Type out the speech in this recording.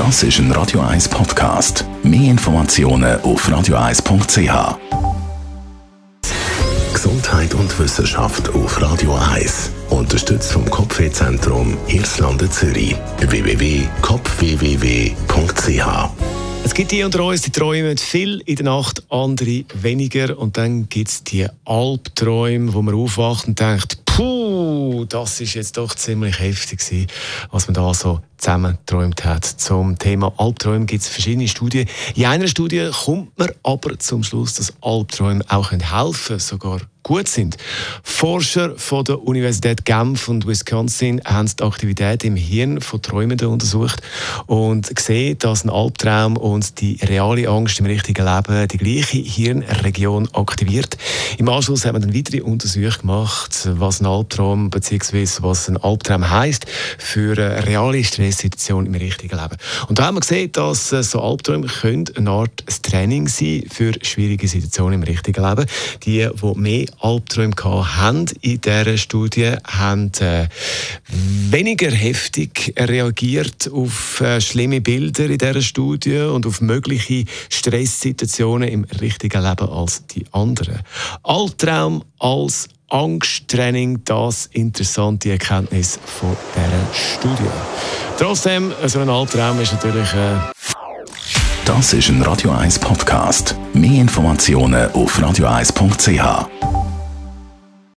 Das ist ein Radio 1 Podcast. Mehr Informationen auf radio1.ch. Gesundheit und Wissenschaft auf Radio 1. Unterstützt vom Kopfwehzentrum Irlande Zürich. www.kopfwww.ch es gibt die unter uns, die träumen viel in der Nacht, andere weniger. Und dann gibt es die Albträume, wo man aufwacht und denkt, puh, das ist jetzt doch ziemlich heftig was man da so zusammen geträumt hat. Zum Thema Albträume gibt es verschiedene Studien. In einer Studie kommt man aber zum Schluss, dass Albträume auch helfen sogar gut sind. Forscher von der Universität Genf und Wisconsin haben die Aktivität im Hirn von Träumenden untersucht und gesehen, dass ein Albtraum und die reale Angst im richtigen Leben die gleiche Hirnregion aktiviert. Im Anschluss haben wir dann weitere Untersuchungen gemacht, was ein Albtraum bzw. was ein Albtraum heißt für eine reale Stresssituation im richtigen Leben. Und da haben wir gesehen, dass äh, so Albträume können eine Art Training sein für schwierige Situationen im richtigen Leben. Die, die mehr Albträume haben in dieser Studie, haben äh, weniger heftig reagiert auf äh, schlimme Bilder in dieser Studie und auf mögliche Stresssituationen im richtigen Leben als die anderen. Albtraum als Angsttraining, das interessante Erkenntnis von dieser Studie. Trotzdem, so ein Albtraum ist natürlich... Äh das ist ein Radio 1 Podcast. Mehr Informationen auf radio1.ch.